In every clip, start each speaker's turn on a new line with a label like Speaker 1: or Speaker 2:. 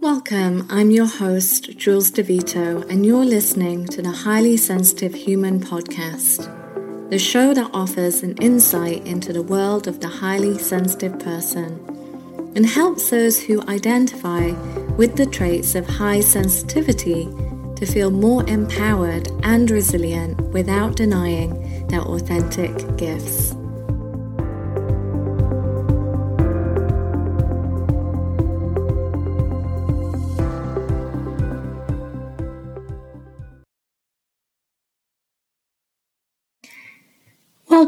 Speaker 1: Welcome, I'm your host, Jules DeVito, and you're listening to the Highly Sensitive Human Podcast, the show that offers an insight into the world of the highly sensitive person and helps those who identify with the traits of high sensitivity to feel more empowered and resilient without denying their authentic gifts.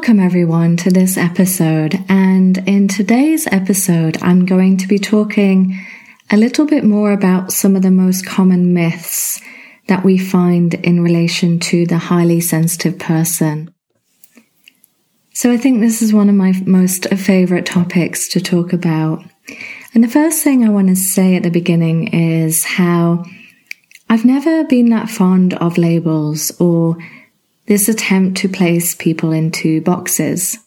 Speaker 1: Welcome, everyone, to this episode. And in today's episode, I'm going to be talking a little bit more about some of the most common myths that we find in relation to the highly sensitive person. So I think this is one of my most favorite topics to talk about. And the first thing I want to say at the beginning is how I've never been that fond of labels or this attempt to place people into boxes.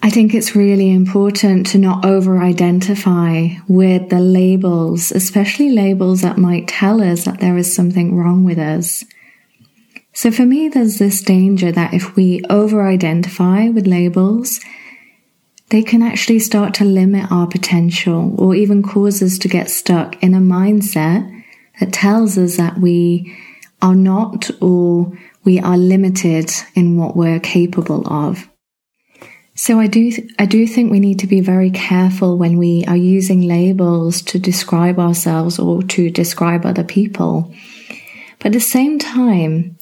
Speaker 1: I think it's really important to not over identify with the labels, especially labels that might tell us that there is something wrong with us. So for me, there's this danger that if we over identify with labels, they can actually start to limit our potential or even cause us to get stuck in a mindset that tells us that we are not or we are limited in what we're capable of. So I do, I do think we need to be very careful when we are using labels to describe ourselves or to describe other people. But at the same time,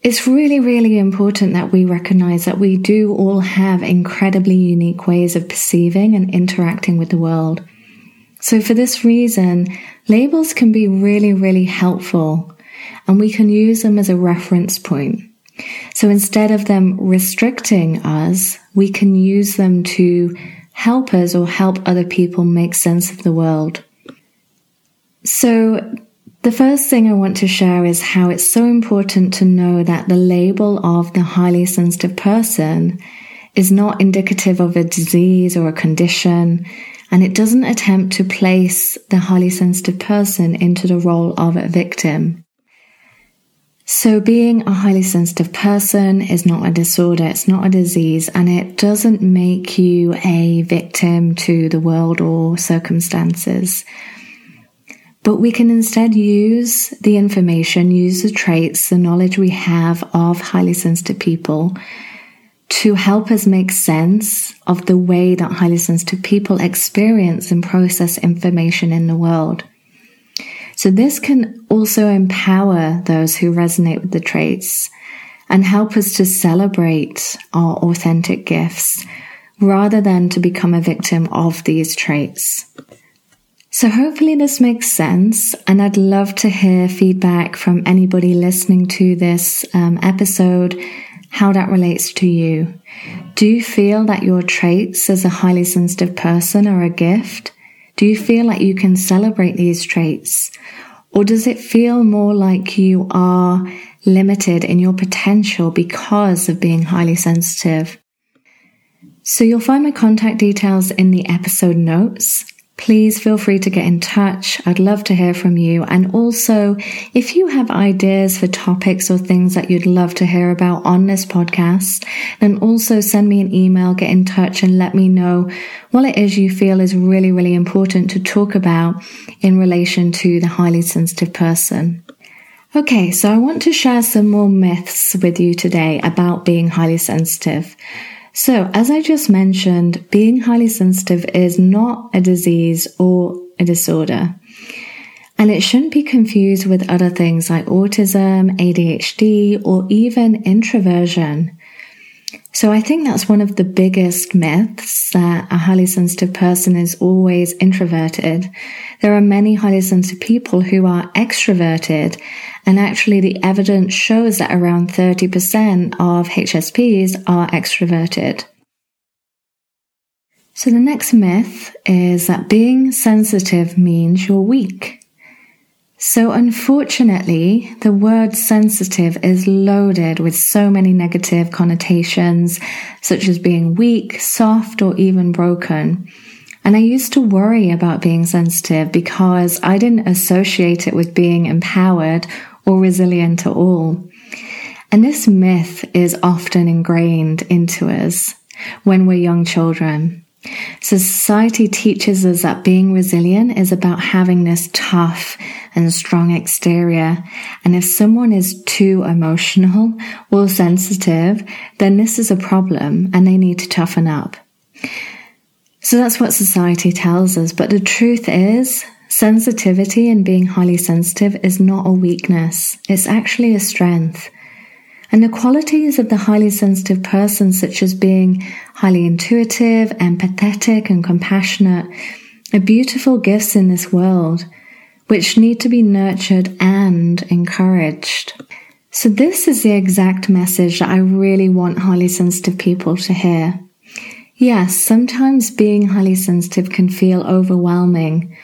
Speaker 1: it's really, really important that we recognize that we do all have incredibly unique ways of perceiving and interacting with the world. So for this reason, labels can be really, really helpful and we can use them as a reference point. So instead of them restricting us, we can use them to help us or help other people make sense of the world. So the first thing I want to share is how it's so important to know that the label of the highly sensitive person is not indicative of a disease or a condition, and it doesn't attempt to place the highly sensitive person into the role of a victim. So being a highly sensitive person is not a disorder, it's not a disease, and it doesn't make you a victim to the world or circumstances. But we can instead use the information, use the traits, the knowledge we have of highly sensitive people to help us make sense of the way that highly sensitive people experience and process information in the world. So this can also empower those who resonate with the traits and help us to celebrate our authentic gifts rather than to become a victim of these traits. So hopefully this makes sense and I'd love to hear feedback from anybody listening to this um, episode, how that relates to you. Do you feel that your traits as a highly sensitive person are a gift? Do you feel like you can celebrate these traits? Or does it feel more like you are limited in your potential because of being highly sensitive? So you'll find my contact details in the episode notes please feel free to get in touch. I'd love to hear from you. And also, if you have ideas for topics or things that you'd love to hear about on this podcast, then also send me an email, get in touch and let me know what it is you feel is really, really important to talk about in relation to the highly sensitive person. Okay, so I want to share some more myths with you today about being highly sensitive. So, as I just mentioned, being highly sensitive is not a disease or a disorder. And it shouldn't be confused with other things like autism, ADHD, or even introversion. So I think that's one of the biggest myths that a highly sensitive person is always introverted. There are many highly sensitive people who are extroverted and actually, the evidence shows that around 30% of HSPs are extroverted. So the next myth is that being sensitive means you're weak. So unfortunately, the word sensitive is loaded with so many negative connotations, such as being weak, soft, or even broken. And I used to worry about being sensitive because I didn't associate it with being empowered or resilient at all. And this myth is often ingrained into us when we're young children. So society teaches us that being resilient is about having this tough and strong exterior. And if someone is too emotional or sensitive, then this is a problem and they need to toughen up. So that's what society tells us. But the truth is, sensitivity and being highly sensitive is not a weakness. It's actually a strength. And the qualities of the highly sensitive person, such as being highly intuitive, empathetic, and compassionate, are beautiful gifts in this world, which need to be nurtured and encouraged. So this is the exact message that I really want highly sensitive people to hear. Yes, sometimes being highly sensitive can feel overwhelming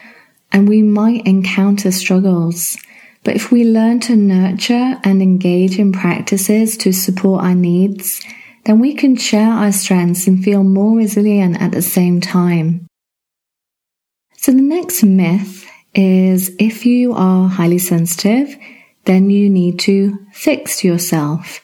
Speaker 1: and we might encounter struggles. But if we learn to nurture and engage in practices to support our needs, then we can share our strengths and feel more resilient at the same time. So the next myth is if you are highly sensitive, then you need to fix yourself.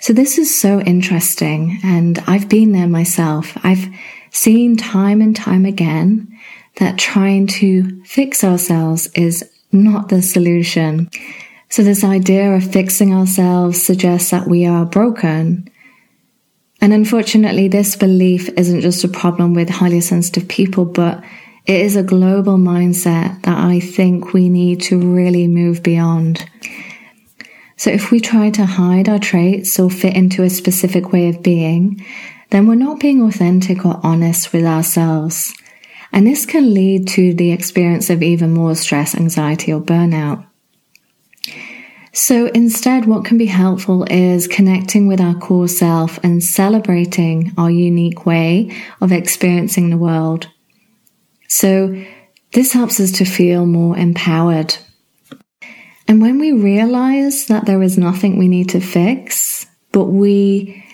Speaker 1: So this is so interesting and I've been there myself. I've seen time and time again that trying to fix ourselves is not the solution. So this idea of fixing ourselves suggests that we are broken. And unfortunately, this belief isn't just a problem with highly sensitive people, but it is a global mindset that I think we need to really move beyond. So if we try to hide our traits or fit into a specific way of being, then we're not being authentic or honest with ourselves. And this can lead to the experience of even more stress, anxiety, or burnout. So instead, what can be helpful is connecting with our core self and celebrating our unique way of experiencing the world. So this helps us to feel more empowered. And when we realize that there is nothing we need to fix, but we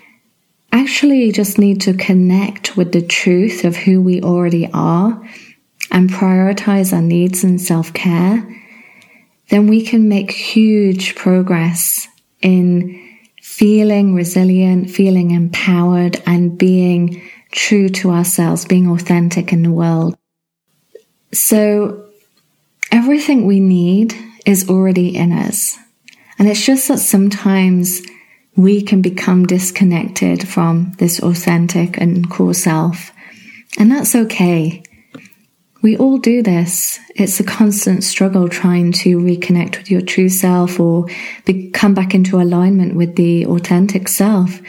Speaker 1: actually just need to connect with the truth of who we already are and prioritize our needs and self care, then we can make huge progress in feeling resilient, feeling empowered, and being true to ourselves, being authentic in the world. So, everything we need is already in us. And it's just that sometimes we can become disconnected from this authentic and core self. And that's okay. We all do this. It's a constant struggle trying to reconnect with your true self or be- come back into alignment with the authentic self.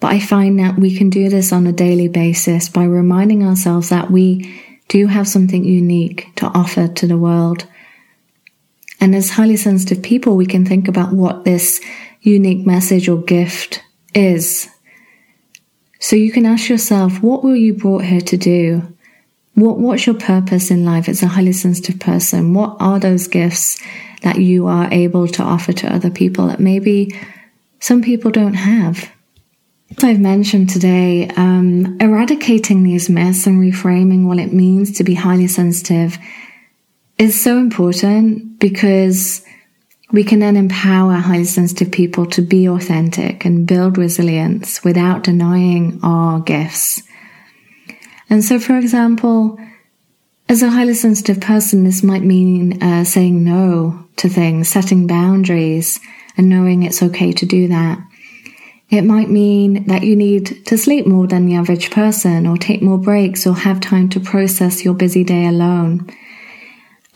Speaker 1: But I find that we can do this on a daily basis by reminding ourselves that we do have something unique to offer to the world. And as highly sensitive people, we can think about what this unique message or gift is. So you can ask yourself, what were you brought here to do? What, what's your purpose in life as a highly sensitive person? What are those gifts that you are able to offer to other people that maybe some people don't have? As I've mentioned today, um, eradicating these myths and reframing what it means to be highly sensitive is so important because we can then empower highly sensitive people to be authentic and build resilience without denying our gifts. And so, for example, as a highly sensitive person, this might mean uh, saying no to things, setting boundaries, and knowing it's okay to do that. It might mean that you need to sleep more than the average person, or take more breaks, or have time to process your busy day alone.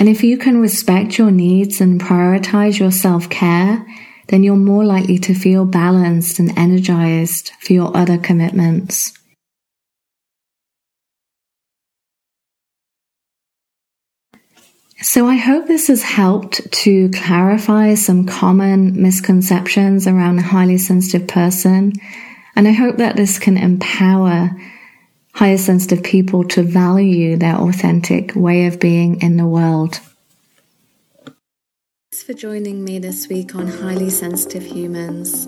Speaker 1: And if you can respect your needs and prioritize your self care, then you're more likely to feel balanced and energized for your other commitments. So I hope this has helped to clarify some common misconceptions around a highly sensitive person. And I hope that this can empower higher sensitive people to value their authentic way of being in the world. Thanks for joining me this week on Highly Sensitive Humans.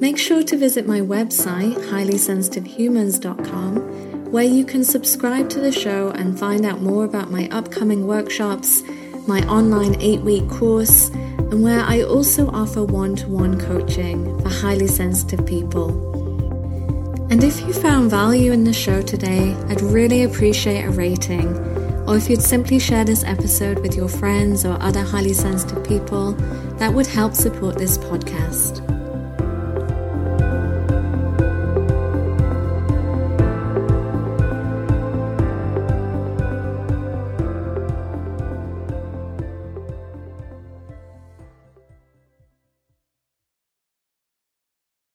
Speaker 1: Make sure to visit my website, highlysensitivehumans.com, where you can subscribe to the show and find out more about my upcoming workshops, my online eight week course, and where I also offer one to one coaching for highly sensitive people. And if you found value in the show today, I'd really appreciate a rating. Or if you'd simply share this episode with your friends or other highly sensitive people, that would help support this podcast.